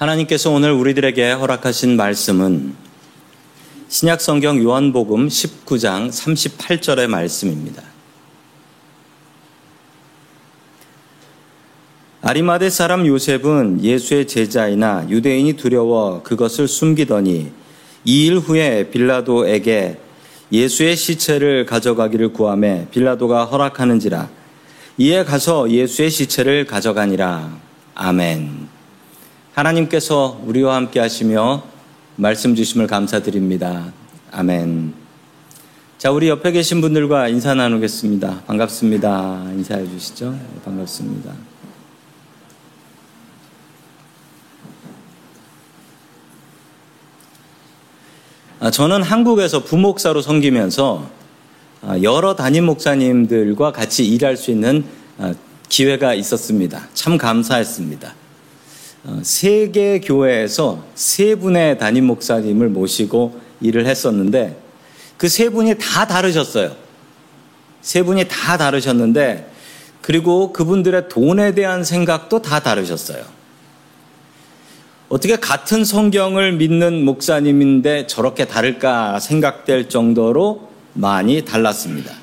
하나님께서 오늘 우리들에게 허락하신 말씀은 신약 성경 요한복음 19장 38절의 말씀입니다. 아리마대 사람 요셉은 예수의 제자이나 유대인이 두려워 그것을 숨기더니 이 일 후에 빌라도에게 예수의 시체를 가져가기를 구함에 빌라도가 허락하는지라 이에 가서 예수의 시체를 가져가니라. 아멘. 하나님께서 우리와 함께 하시며 말씀 주심을 감사드립니다. 아멘. 자, 우리 옆에 계신 분들과 인사 나누겠습니다. 반갑습니다. 인사해 주시죠. 반갑습니다. 아, 저는 한국에서 부목사로 섬기면서 아, 여러 담임 목사님들과 같이 일할 수 있는 아, 기회가 있었습니다. 참 감사했습니다. 어, 세계 교회에서 세 분의 담임 목사님을 모시고 일을 했었는데 그 세 분이 다 다르셨어요. 세 분이 다 다르셨는데 그리고 그분들의 돈에 대한 생각도 다 다르셨어요. 어떻게 같은 성경을 믿는 목사님인데 저렇게 다를까 생각될 정도로 많이 달랐습니다.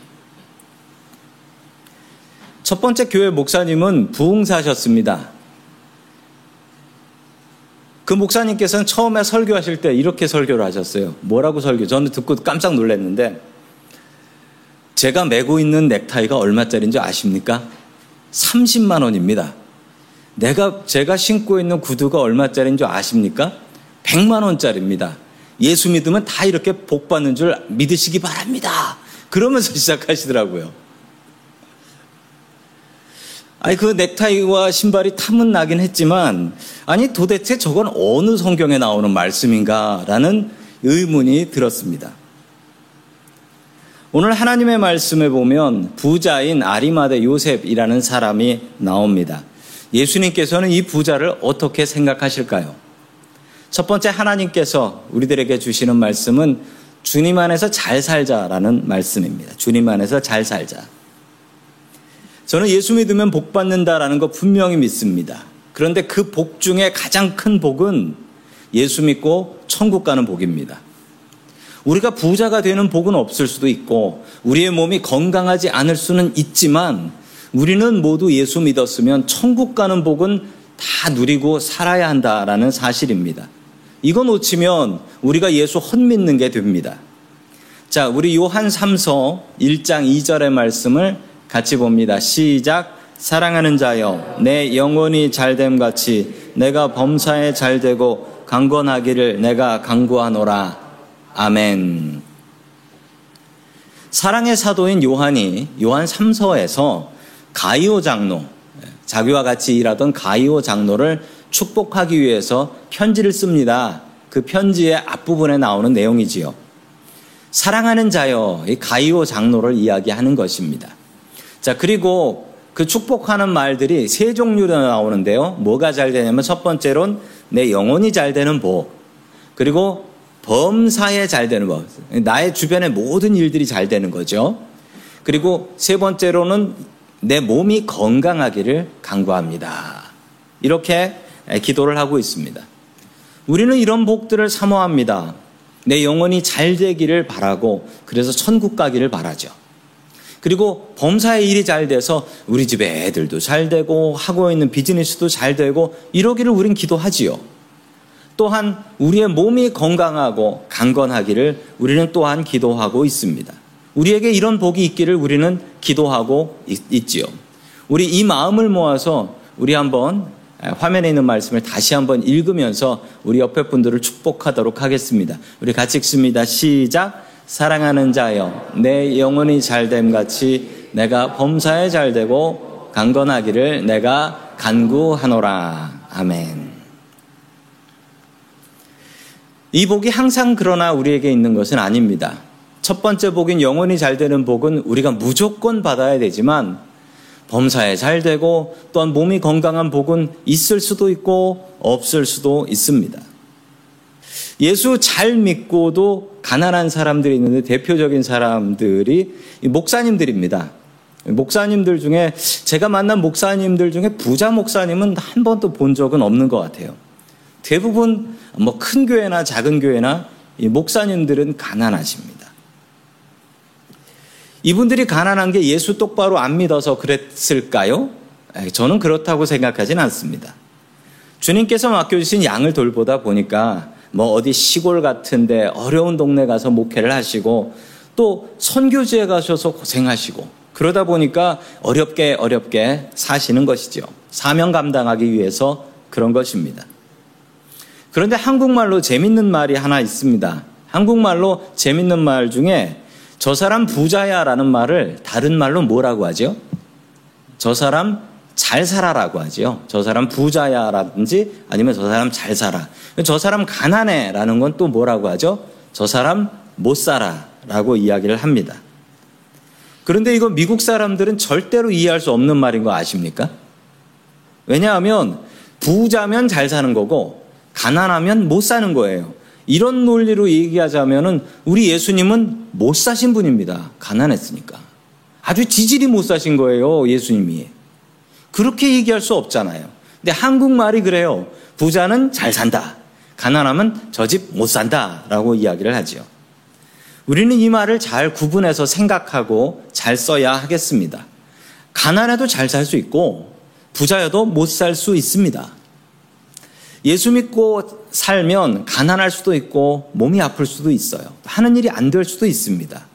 첫 번째 교회 목사님은 부흥사셨습니다. 그 목사님께서는 처음에 설교하실 때 이렇게 설교를 하셨어요. 뭐라고 설교? 저는 듣고 깜짝 놀랐는데 제가 메고 있는 넥타이가 얼마짜리인지 아십니까? 30만 원입니다. 내가 제가 신고 있는 구두가 얼마짜리인 줄 아십니까? 100만 원짜리입니다. 예수 믿으면 다 이렇게 복 받는 줄 믿으시기 바랍니다. 그러면서 시작하시더라고요. 아니 그 넥타이와 신발이 탐은 나긴 했지만 아니 도대체 저건 어느 성경에 나오는 말씀인가라는 의문이 들었습니다. 오늘 하나님의 말씀에 보면 부자인 아리마대 요셉이라는 사람이 나옵니다. 예수님께서는 이 부자를 어떻게 생각하실까요? 첫 번째 하나님께서 우리들에게 주시는 말씀은 주님 안에서 잘 살자라는 말씀입니다. 주님 안에서 잘 살자. 저는 예수 믿으면 복 받는다라는 거 분명히 믿습니다. 그런데 그 복 중에 가장 큰 복은 예수 믿고 천국 가는 복입니다. 우리가 부자가 되는 복은 없을 수도 있고 우리의 몸이 건강하지 않을 수는 있지만 우리는 모두 예수 믿었으면 천국 가는 복은 다 누리고 살아야 한다라는 사실입니다. 이거 놓치면 우리가 예수 헛믿는 게 됩니다. 자, 우리 요한 3서 1장 2절의 말씀을 같이 봅니다. 시작. 사랑하는 자여, 내 영혼이 잘됨 같이 내가 범사에 잘되고 강건하기를 내가 강구하노라. 아멘. 사랑의 사도인 요한이 요한 3서에서 가이오 장로, 자기와 같이 일하던 가이오 장로를 축복하기 위해서 편지를 씁니다. 그 편지의 앞부분에 나오는 내용이지요. 사랑하는 자여, 이 가이오 장로를 이야기하는 것입니다. 자, 그리고 그 축복하는 말들이 세 종류로 나오는데요. 뭐가 잘 되냐면 첫 번째로는 내 영혼이 잘 되는 복. 그리고 범사에 잘 되는 법. 나의 주변의 모든 일들이 잘 되는 거죠. 그리고 세 번째로는 내 몸이 건강하기를 간구합니다. 이렇게 기도를 하고 있습니다. 우리는 이런 복들을 사모합니다. 내 영혼이 잘 되기를 바라고 그래서 천국 가기를 바라죠. 그리고 범사의 일이 잘 돼서 우리 집에 애들도 잘 되고 하고 있는 비즈니스도 잘 되고 이러기를 우린 기도하지요. 또한 우리의 몸이 건강하고 강건하기를 우리는 또한 기도하고 있습니다. 우리에게 이런 복이 있기를 우리는 기도하고 있, 지요 우리 이 마음을 모아서 우리 한번 화면에 있는 말씀을 다시 한번 읽으면서 우리 옆에 분들을 축복하도록 하겠습니다. 우리 같이 읽습니다. 시작. 사랑하는 자여 내 영혼이 잘됨 같이 내가 범사에 잘되고 강건하기를 내가 간구하노라. 아멘. 이 복이 항상 그러나 우리에게 있는 것은 아닙니다. 첫 번째 복인 영혼이 잘 되는 복은 우리가 무조건 받아야 되지만 범사에 잘 되고 또한 몸이 건강한 복은 있을 수도 있고 없을 수도 있습니다. 예수 잘 믿고도 가난한 사람들이 있는데 대표적인 사람들이 목사님들입니다. 목사님들 중에 제가 만난 목사님들 중에 부자 목사님은 한 번도 본 적은 없는 것 같아요. 대부분 뭐 큰 교회나 작은 교회나 목사님들은 가난하십니다. 이분들이 가난한 게 예수 똑바로 안 믿어서 그랬을까요? 저는 그렇다고 생각하진 않습니다. 주님께서 맡겨주신 양을 돌보다 보니까 뭐 어디 시골 같은데 어려운 동네 가서 목회를 하시고 또 선교지에 가셔서 고생하시고 그러다 보니까 어렵게 어렵게 사시는 것이죠. 사명 감당하기 위해서 그런 것입니다. 그런데 한국말로 재밌는 말이 하나 있습니다. 한국말로 재밌는 말 중에 저 사람 부자야 라는 말을 다른 말로 뭐라고 하죠? 저 사람 잘 살아라고 하지요. 저 사람 부자야라든지 아니면 저 사람 잘 살아. 저 사람 가난해라는 건 또 뭐라고 하죠? 저 사람 못 살아라고 이야기를 합니다. 그런데 이거 미국 사람들은 절대로 이해할 수 없는 말인 거 아십니까? 왜냐하면 부자면 잘 사는 거고 가난하면 못 사는 거예요. 이런 논리로 얘기하자면은 우리 예수님은 못 사신 분입니다. 가난했으니까. 아주 지질이 못 사신 거예요, 예수님이. 그렇게 얘기할 수 없잖아요. 근데 한국말이 그래요. 부자는 잘 산다. 가난하면 저 집 못 산다. 라고 이야기를 하지요. 우리는 이 말을 잘 구분해서 생각하고 잘 써야 하겠습니다. 가난해도 잘 살 수 있고, 부자여도 못 살 수 있습니다. 예수 믿고 살면 가난할 수도 있고 몸이 아플 수도 있어요. 하는 일이 안 될 수도 있습니다.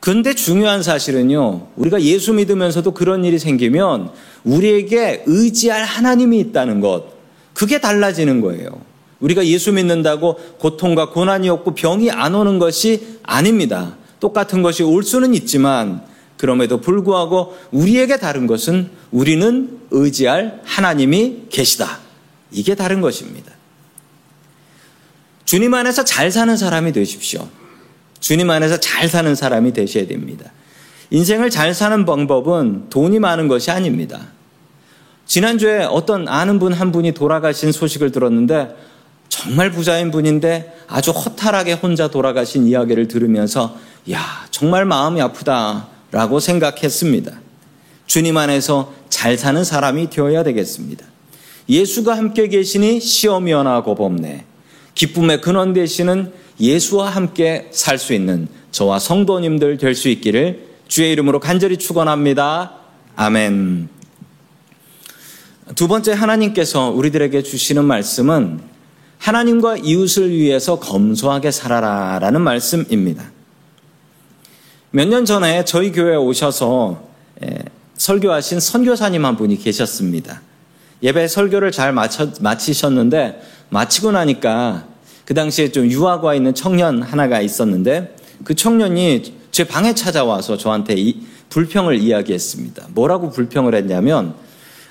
그런데 중요한 사실은요, 우리가 예수 믿으면서도 그런 일이 생기면 우리에게 의지할 하나님이 있다는 것, 그게 달라지는 거예요. 우리가 예수 믿는다고 고통과 고난이 없고 병이 안 오는 것이 아닙니다. 똑같은 것이 올 수는 있지만 그럼에도 불구하고 우리에게 다른 것은 우리는 의지할 하나님이 계시다. 이게 다른 것입니다. 주님 안에서 잘 사는 사람이 되십시오. 주님 안에서 잘 사는 사람이 되셔야 됩니다. 인생을 잘 사는 방법은 돈이 많은 것이 아닙니다. 지난주에 어떤 아는 분 한 분이 돌아가신 소식을 들었는데 정말 부자인 분인데 아주 허탈하게 혼자 돌아가신 이야기를 들으면서 야, 정말 마음이 아프다라고 생각했습니다. 주님 안에서 잘 사는 사람이 되어야 되겠습니다. 예수가 함께 계시니 시험이 하나고 범네. 기쁨의 근원 되시는 예수와 함께 살 수 있는 저와 성도님들 될 수 있기를 주의 이름으로 간절히 축원합니다. 아멘. 두 번째 하나님께서 우리들에게 주시는 말씀은 하나님과 이웃을 위해서 검소하게 살아라라는 말씀입니다. 몇 년 전에 저희 교회에 오셔서 설교하신 선교사님 한 분이 계셨습니다. 예배 설교를 잘 마치셨는데 마치고 나니까 그 당시에 좀와 있는 청년 하나가 있었는데 그 청년이 제 방에 찾아와서 저한테 이 불평을 이야기했습니다. 뭐라고 불평을 했냐면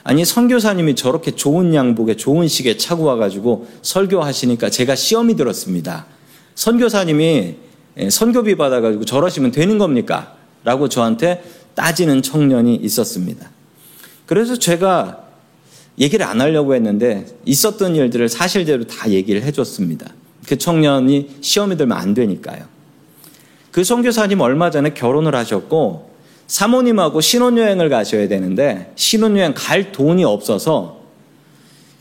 아니 선교사님이 저렇게 좋은 양복에 좋은 시계 차고 와가지고 설교하시니까 제가 시험이 들었습니다. 선교사님이 예, 선교비 받아가지고 저러시면 되는 겁니까? 라고 저한테 따지는 청년이 있었습니다. 그래서 제가 얘기를 안 하려고 했는데 있었던 일들을 사실대로 다 얘기를 해줬습니다. 그 청년이 시험이 들면 안 되니까요. 그 선교사님 얼마 전에 결혼을 하셨고 사모님하고 신혼여행을 가셔야 되는데 신혼여행 갈 돈이 없어서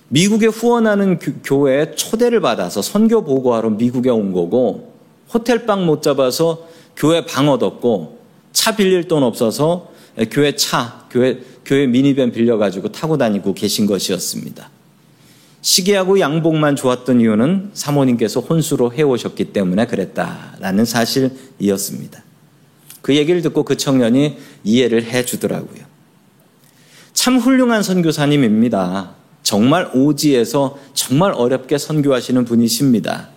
미국에 후원하는 교회에 초대를 받아서 선교 보고하러 미국에 온 거고 호텔방 못 잡아서 교회 방 얻었고 차 빌릴 돈 없어서 교회 차, 교회 교회 미니밴 빌려가지고 타고 다니고 계신 것이었습니다. 시계하고 양복만 좋았던 이유는 사모님께서 혼수로 해오셨기 때문에 그랬다라는 사실이었습니다. 그 얘기를 듣고 그 청년이 이해를 해 주더라고요. 참 훌륭한 선교사님입니다. 정말 오지에서 정말 어렵게 선교하시는 분이십니다.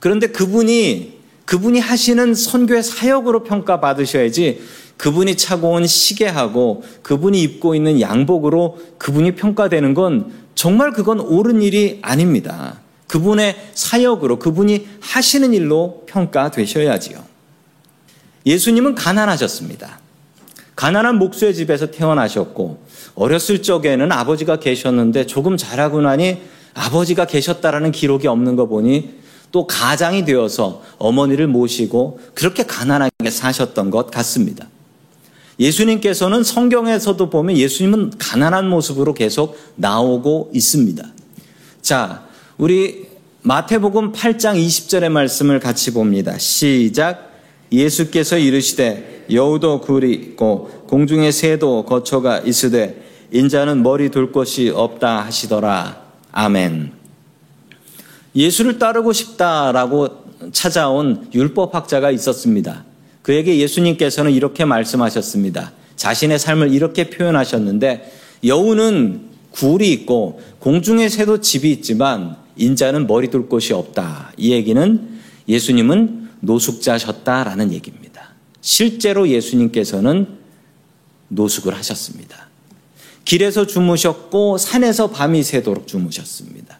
그런데 그분이 그분이 하시는 선교의 사역으로 평가받으셔야지 그분이 차고 온 시계하고 그분이 입고 있는 양복으로 그분이 평가되는 건 정말 그건 옳은 일이 아닙니다. 그분의 사역으로 그분이 하시는 일로 평가되셔야지요. 예수님은 가난하셨습니다. 가난한 목수의 집에서 태어나셨고 어렸을 적에는 아버지가 계셨는데 조금 자라고 나니 아버지가 계셨다라는 기록이 없는 거 보니 또 가장이 되어서 어머니를 모시고 그렇게 가난하게 사셨던 것 같습니다. 예수님께서는 성경에서도 보면 예수님은 가난한 모습으로 계속 나오고 있습니다. 자, 우리 마태복음 8장 20절의 말씀을 같이 봅니다. 시작. 예수께서 이르시되 여우도 굴이 있고 공중에 새도 거처가 있으되 인자는 머리 둘 곳이 없다 하시더라. 아멘. 예수를 따르고 싶다라고 찾아온 율법학자가 있었습니다. 그에게 예수님께서는 이렇게 말씀하셨습니다. 자신의 삶을 이렇게 표현하셨는데 여우는 굴이 있고 공중의 새도 집이 있지만 인자는 머리 둘 곳이 없다. 이 얘기는 예수님은 노숙자셨다라는 얘기입니다. 실제로 예수님께서는 노숙을 하셨습니다. 길에서 주무셨고 산에서 밤이 새도록 주무셨습니다.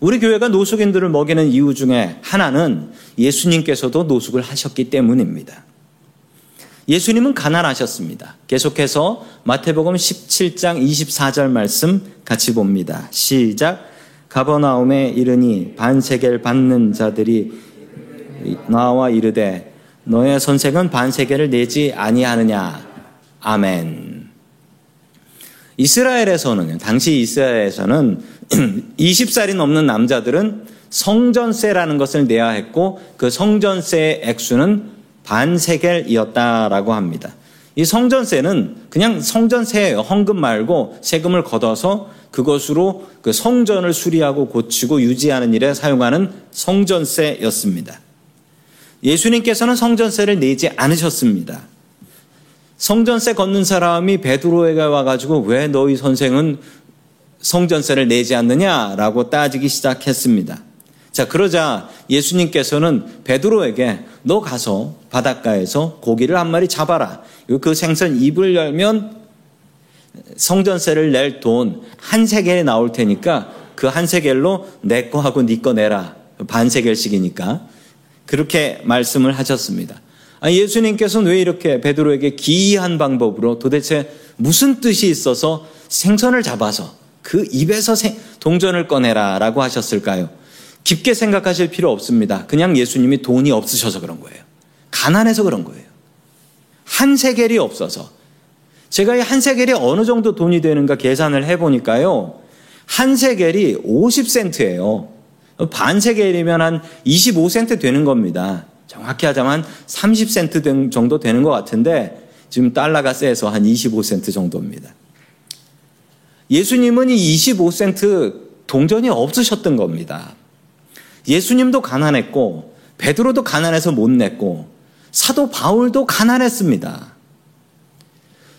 우리 교회가 노숙인들을 먹이는 이유 중에 하나는 예수님께서도 노숙을 하셨기 때문입니다. 예수님은 가난하셨습니다. 계속해서 마태복음 17장 24절 말씀 같이 봅니다. 시작. 가버나움에 이르니 반세겔 받는 자들이 나와 이르되 너의 선생은 반세겔을 내지 아니하느냐. 아멘. 이스라엘에서는 당시 이스라엘에서는 20살이 넘는 남자들은 성전세라는 것을 내야 했고 그 성전세의 액수는 반세겔이었다라고 합니다. 이 성전세는 그냥 성전세예요. 헌금 말고 세금을 걷어서 그것으로 그 성전을 수리하고 고치고 유지하는 일에 사용하는 성전세였습니다. 예수님께서는 성전세를 내지 않으셨습니다. 성전세 걷는 사람이 베드로에게 와가지고 왜 너희 선생은 성전세를 내지 않느냐라고 따지기 시작했습니다. 자, 그러자 예수님께서는 베드로에게 너 가서 바닷가에서 고기를 한 마리 잡아라. 그 생선 입을 열면 성전세를 낼 돈 한 세겔이 나올 테니까 그 한 세겔로 내 거하고 네 거 내라. 반 세겔씩이니까. 그렇게 말씀을 하셨습니다. 아, 예수님께서는 왜 이렇게 베드로에게 기이한 방법으로 도대체 무슨 뜻이 있어서 생선을 잡아서 그 입에서 동전을 꺼내라 라고 하셨을까요? 깊게 생각하실 필요 없습니다. 그냥 예수님이 돈이 없으셔서 그런 거예요. 가난해서 그런 거예요. 한 세겔이 없어서. 제가 이 한 세겔이 어느 정도 돈이 되는가 계산을 해보니까요. 한 세겔이 50센트예요. 반 세겔이면 한 25센트 되는 겁니다. 정확히 하자면 30센트 정도 되는 것 같은데 지금 달러가 세서 한 25센트 정도입니다. 예수님은 이 25센트 동전이 없으셨던 겁니다. 예수님도 가난했고 베드로도 가난해서 못 냈고 사도 바울도 가난했습니다.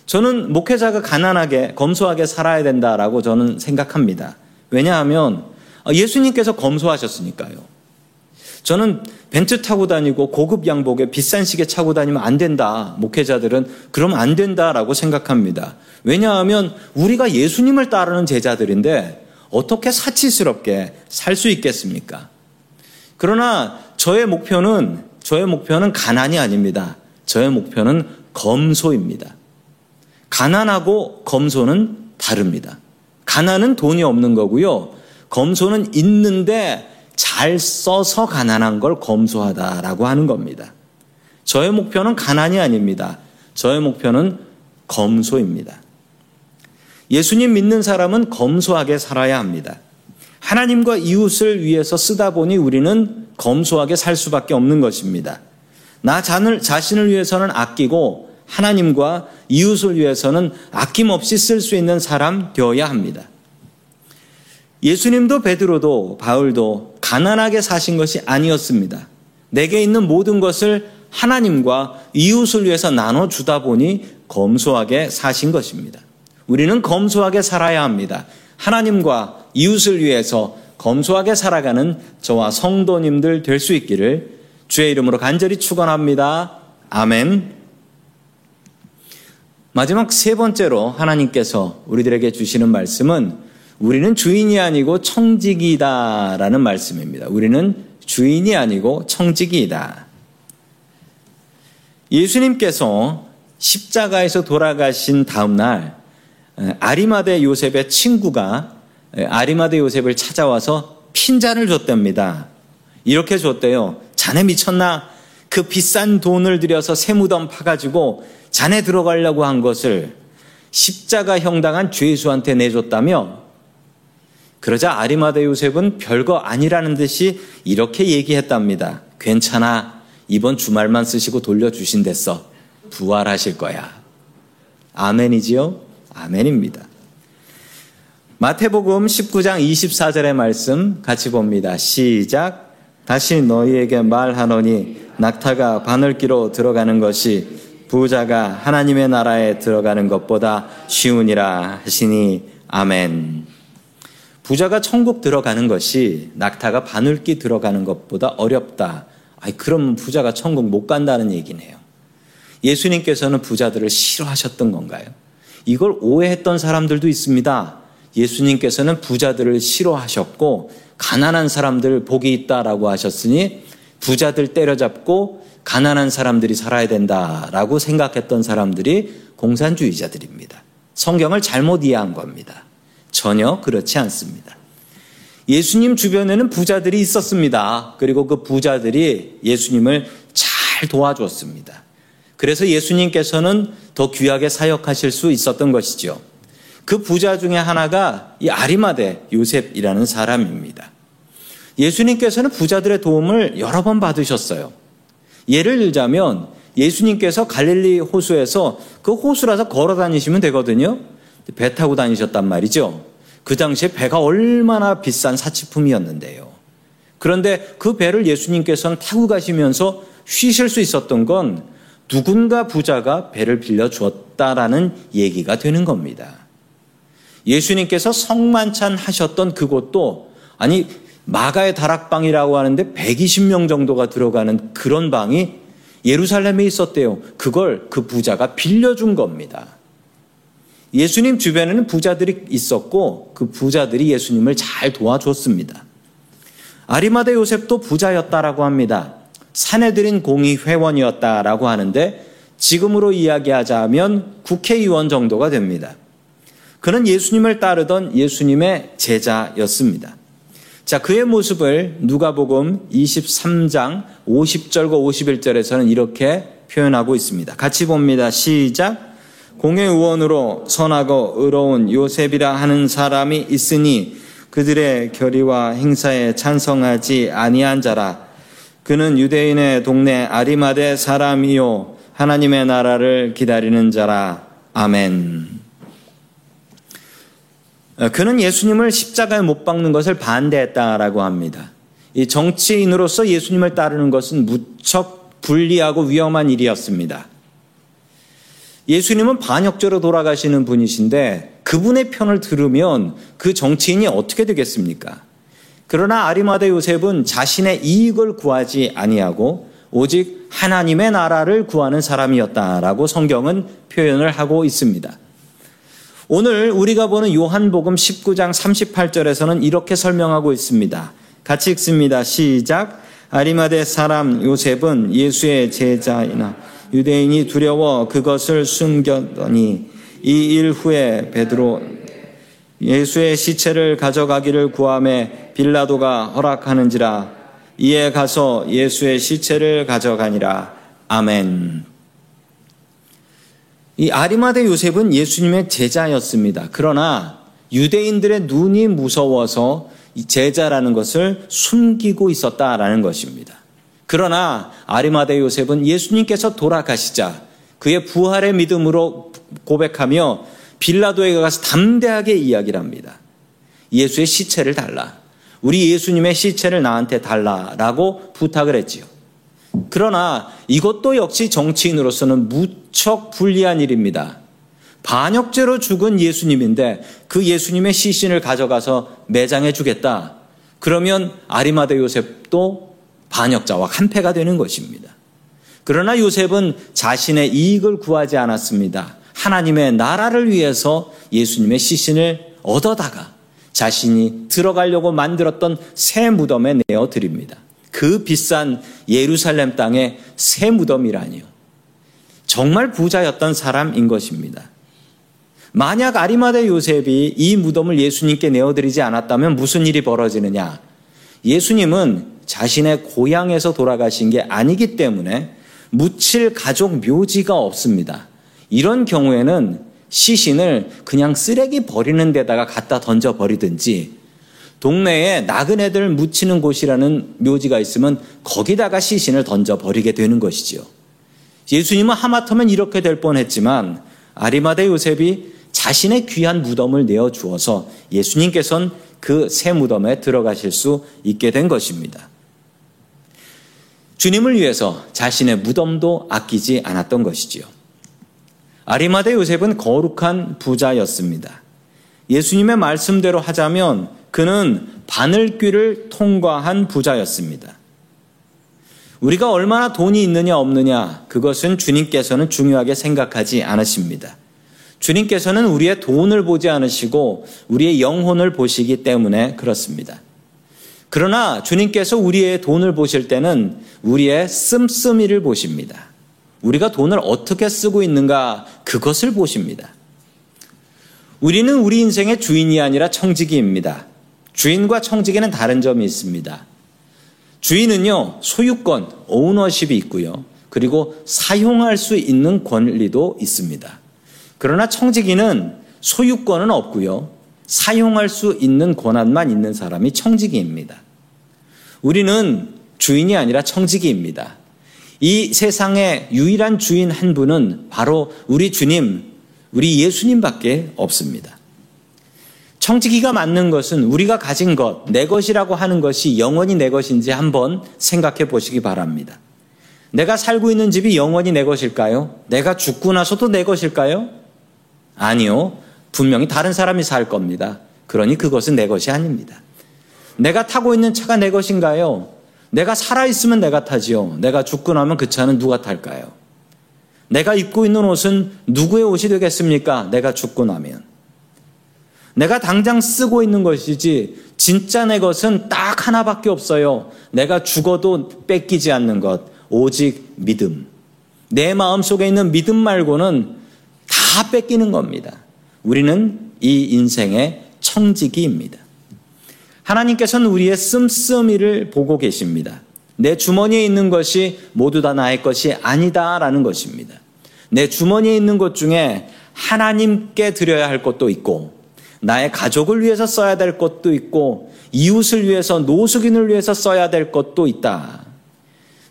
저는 목회자가 가난하게 검소하게 살아야 된다라고 저는 생각합니다. 왜냐하면 예수님께서 검소하셨으니까요. 저는 벤츠 타고 다니고 고급 양복에 비싼 시계 차고 다니면 안 된다. 목회자들은 그러면 안 된다라고 생각합니다. 왜냐하면 우리가 예수님을 따르는 제자들인데 어떻게 사치스럽게 살 수 있겠습니까? 그러나 저의 목표는 저의 목표는 가난이 아닙니다. 저의 목표는 검소입니다. 가난하고 검소는 다릅니다. 가난은 돈이 없는 거고요. 검소는 있는데 잘 써서 가난한 걸 검소하다라고 하는 겁니다. 저의 목표는 가난이 아닙니다. 저의 목표는 검소입니다. 예수님 믿는 사람은 검소하게 살아야 합니다. 하나님과 이웃을 위해서 쓰다 보니 우리는 검소하게 살 수밖에 없는 것입니다. 나 자신을 위해서는 아끼고 하나님과 이웃을 위해서는 아낌없이 쓸 수 있는 사람 되어야 합니다. 예수님도 베드로도 바울도 가난하게 사신 것이 아니었습니다. 내게 있는 모든 것을 하나님과 이웃을 위해서 나눠 주다 보니 검소하게 사신 것입니다. 우리는 검소하게 살아야 합니다. 하나님과 이웃을 위해서 검소하게 살아가는 저와 성도님들 될 수 있기를 주의 이름으로 간절히 축원합니다. 아멘. 마지막 세 번째로 하나님께서 우리들에게 주시는 말씀은 우리는 주인이 아니고 청직이다라는 말씀입니다. 우리는 주인이 아니고 청직이다. 예수님께서 십자가에서 돌아가신 다음 날 아리마대 요셉의 친구가 아리마대 요셉을 찾아와서 핀잔을 줬답니다. 이렇게 줬대요. 자네 미쳤나? 그 비싼 돈을 들여서 새무덤 파가지고 자네 들어가려고 한 것을 십자가 형당한 죄수한테 내줬다며 그러자 아리마대 요셉은 별거 아니라는 듯이 이렇게 얘기했답니다. 괜찮아. 이번 주말만 쓰시고 돌려주신댔어. 부활하실 거야. 아멘이지요? 아멘입니다. 마태복음 19장 24절의 말씀 같이 봅니다. 시작. 다시 너희에게 말하노니 낙타가 바늘기로 들어가는 것이 부자가 하나님의 나라에 들어가는 것보다 쉬우니라 하시니 아멘. 부자가 천국 들어가는 것이 낙타가 바늘기 들어가는 것보다 어렵다. 아이, 그럼 부자가 천국 못 간다는 얘기네요. 예수님께서는 부자들을 싫어하셨던 건가요? 이걸 오해했던 사람들도 있습니다. 예수님께서는 부자들을 싫어하셨고, 가난한 사람들 복이 있다라고 하셨으니, 부자들 때려잡고, 가난한 사람들이 살아야 된다라고 생각했던 사람들이 공산주의자들입니다. 성경을 잘못 이해한 겁니다. 전혀 그렇지 않습니다. 예수님 주변에는 부자들이 있었습니다. 그리고 그 부자들이 예수님을 잘 도와주었습니다. 그래서 예수님께서는 더 귀하게 사역하실 수 있었던 것이죠. 그 부자 중에 하나가 이 아리마대 요셉이라는 사람입니다. 예수님께서는 부자들의 도움을 여러 번 받으셨어요. 예를 들자면 예수님께서 갈릴리 호수에서 그 호수라서 걸어 다니시면 되거든요. 배 타고 다니셨단 말이죠. 그 당시에 배가 얼마나 비싼 사치품이었는데요. 그런데 그 배를 예수님께서는 타고 가시면서 쉬실 수 있었던 건 누군가 부자가 배를 빌려 주었다라는 얘기가 되는 겁니다. 예수님께서 성만찬 하셨던 그곳도 아니 마가의 다락방이라고 하는데 120명 정도가 들어가는 그런 방이 예루살렘에 있었대요. 그걸 그 부자가 빌려준 겁니다. 예수님 주변에는 부자들이 있었고 그 부자들이 예수님을 잘 도와줬습니다. 아리마대 요셉도 부자였다라고 합니다. 사내들인 공의 회원이었다라고 하는데 지금으로 이야기하자면 국회의원 정도가 됩니다. 그는 예수님을 따르던 예수님의 제자였습니다. 자, 그의 모습을 누가복음 23장 50절과 51절에서는 이렇게 표현하고 있습니다. 같이 봅니다. 시작. 공회의원으로 선하고 의로운 요셉이라 하는 사람이 있으니 그들의 결의와 행사에 찬성하지 아니한 자라. 그는 유대인의 동네 아리마대 사람이요 하나님의 나라를 기다리는 자라. 아멘. 그는 예수님을 십자가에 못 박는 것을 반대했다라고 합니다. 이 정치인으로서 예수님을 따르는 것은 무척 불리하고 위험한 일이었습니다. 예수님은 반역죄로 돌아가시는 분이신데 그분의 편을 들으면 그 정치인이 어떻게 되겠습니까? 그러나 아리마대 요셉은 자신의 이익을 구하지 아니하고 오직 하나님의 나라를 구하는 사람이었다라고 성경은 표현을 하고 있습니다. 오늘 우리가 보는 요한복음 19장 38절에서는 이렇게 설명하고 있습니다. 같이 읽습니다. 시작. 아리마대 사람 요셉은 예수의 제자이나 유대인이 두려워 그것을 숨겼더니 이 일 후에 베드로 예수의 시체를 가져가기를 구함에 빌라도가 허락하는지라 이에 가서 예수의 시체를 가져가니라 아멘. 이 아리마대 요셉은 예수님의 제자였습니다. 그러나 유대인들의 눈이 무서워서 제자라는 것을 숨기고 있었다라는 것입니다. 그러나 아리마대 요셉은 예수님께서 돌아가시자 그의 부활의 믿음으로 고백하며 빌라도에 가서 담대하게 이야기를 합니다. 예수의 시체를 달라. 우리 예수님의 시체를 나한테 달라라고 부탁을 했지요. 그러나 이것도 역시 정치인으로서는 무척 불리한 일입니다. 반역죄로 죽은 예수님인데 그 예수님의 시신을 가져가서 매장해 주겠다. 그러면 아리마대 요셉도 반역자와 한패가 되는 것입니다. 그러나 요셉은 자신의 이익을 구하지 않았습니다. 하나님의 나라를 위해서 예수님의 시신을 얻어다가 자신이 들어가려고 만들었던 새 무덤에 내어 드립니다. 그 비싼 예루살렘 땅의 새 무덤이라니요. 정말 부자였던 사람인 것입니다. 만약 아리마대 요셉이 이 무덤을 예수님께 내어드리지 않았다면 무슨 일이 벌어지느냐? 예수님은 자신의 고향에서 돌아가신 게 아니기 때문에 묻힐 가족 묘지가 없습니다. 이런 경우에는 시신을 그냥 쓰레기 버리는 데다가 갖다 던져 버리든지 동네에 나그네들 묻히는 곳이라는 묘지가 있으면 거기다가 시신을 던져 버리게 되는 것이지요. 예수님은 하마터면 이렇게 될 뻔했지만 아리마대 요셉이 자신의 귀한 무덤을 내어 주어서 예수님께서는 그 새 무덤에 들어가실 수 있게 된 것입니다. 주님을 위해서 자신의 무덤도 아끼지 않았던 것이지요. 아리마대 요셉은 거룩한 부자였습니다. 예수님의 말씀대로 하자면 그는 바늘귀를 통과한 부자였습니다. 우리가 얼마나 돈이 있느냐 없느냐 그것은 주님께서는 중요하게 생각하지 않으십니다. 주님께서는 우리의 돈을 보지 않으시고 우리의 영혼을 보시기 때문에 그렇습니다. 그러나 주님께서 우리의 돈을 보실 때는 우리의 씀씀이를 보십니다. 우리가 돈을 어떻게 쓰고 있는가 그것을 보십니다. 우리는 우리 인생의 주인이 아니라 청지기입니다. 주인과 청지기는 다른 점이 있습니다. 주인은요, 소유권, 오너십이 있고요. 그리고 사용할 수 있는 권리도 있습니다. 그러나 청지기는 소유권은 없고요. 사용할 수 있는 권한만 있는 사람이 청지기입니다. 우리는 주인이 아니라 청지기입니다. 이 세상의 유일한 주인 한 분은 바로 우리 주님, 우리 예수님밖에 없습니다. 청지기가 맞는 것은 우리가 가진 것, 내 것이라고 하는 것이 영원히 내 것인지 한번 생각해 보시기 바랍니다. 내가 살고 있는 집이 영원히 내 것일까요? 내가 죽고 나서도 내 것일까요? 아니요. 분명히 다른 사람이 살 겁니다. 그러니 그것은 내 것이 아닙니다. 내가 타고 있는 차가 내 것인가요? 내가 살아있으면 내가 타지요. 내가 죽고 나면 그 차는 누가 탈까요? 내가 입고 있는 옷은 누구의 옷이 되겠습니까? 내가 죽고 나면. 내가 당장 쓰고 있는 것이지, 진짜 내 것은 딱 하나밖에 없어요. 내가 죽어도 뺏기지 않는 것, 오직 믿음. 내 마음 속에 있는 믿음 말고는 다 뺏기는 겁니다. 우리는 이 인생의 청지기입니다. 하나님께서는 우리의 씀씀이를 보고 계십니다. 내 주머니에 있는 것이 모두 다 나의 것이 아니다라는 것입니다. 내 주머니에 있는 것 중에 하나님께 드려야 할 것도 있고, 나의 가족을 위해서 써야 될 것도 있고, 이웃을 위해서, 노숙인을 위해서 써야 될 것도 있다.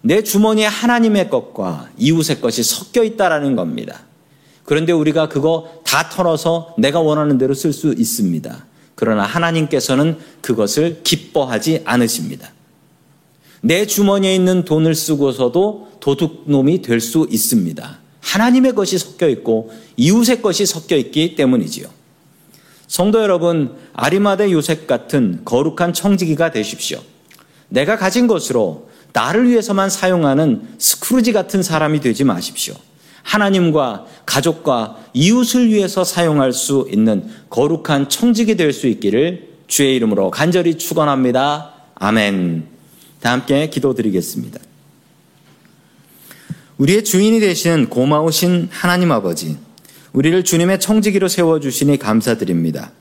내 주머니에 하나님의 것과 이웃의 것이 섞여 있다라는 겁니다. 그런데 우리가 그거 다 털어서 내가 원하는 대로 쓸 수 있습니다. 그러나 하나님께서는 그것을 기뻐하지 않으십니다. 내 주머니에 있는 돈을 쓰고서도 도둑놈이 될 수 있습니다. 하나님의 것이 섞여 있고 이웃의 것이 섞여 있기 때문이지요. 성도 여러분, 아리마대 요셉 같은 거룩한 청지기가 되십시오. 내가 가진 것으로 나를 위해서만 사용하는 스크루지 같은 사람이 되지 마십시오. 하나님과 가족과 이웃을 위해서 사용할 수 있는 거룩한 청직이 될 수 있기를 주의 이름으로 간절히 축원합니다. 아멘. 다 함께 기도드리겠습니다. 우리의 주인이 되신 고마우신 하나님 아버지, 우리를 주님의 청지기로 세워 주시니 감사드립니다.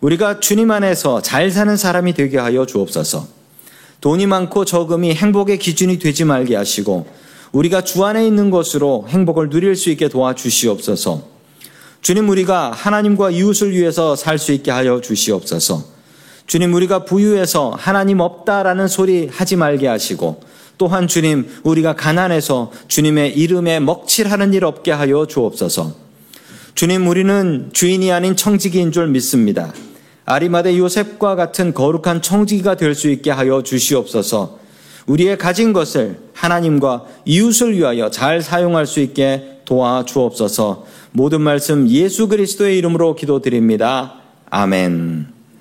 우리가 주님 안에서 잘 사는 사람이 되게 하여 주옵소서. 돈이 많고 적음이 행복의 기준이 되지 말게 하시고, 우리가 주 안에 있는 것으로 행복을 누릴 수 있게 도와주시옵소서. 주님, 우리가 하나님과 이웃을 위해서 살 수 있게 하여 주시옵소서. 주님, 우리가 부유해서 하나님 없다라는 소리 하지 말게 하시고, 또한 주님, 우리가 가난해서 주님의 이름에 먹칠하는 일 없게 하여 주옵소서. 주님, 우리는 주인이 아닌 청지기인 줄 믿습니다. 아리마대 요셉과 같은 거룩한 청지기가 될 수 있게 하여 주시옵소서. 우리의 가진 것을 하나님과 이웃을 위하여 잘 사용할 수 있게 도와 주옵소서. 모든 말씀 예수 그리스도의 이름으로 기도드립니다. 아멘.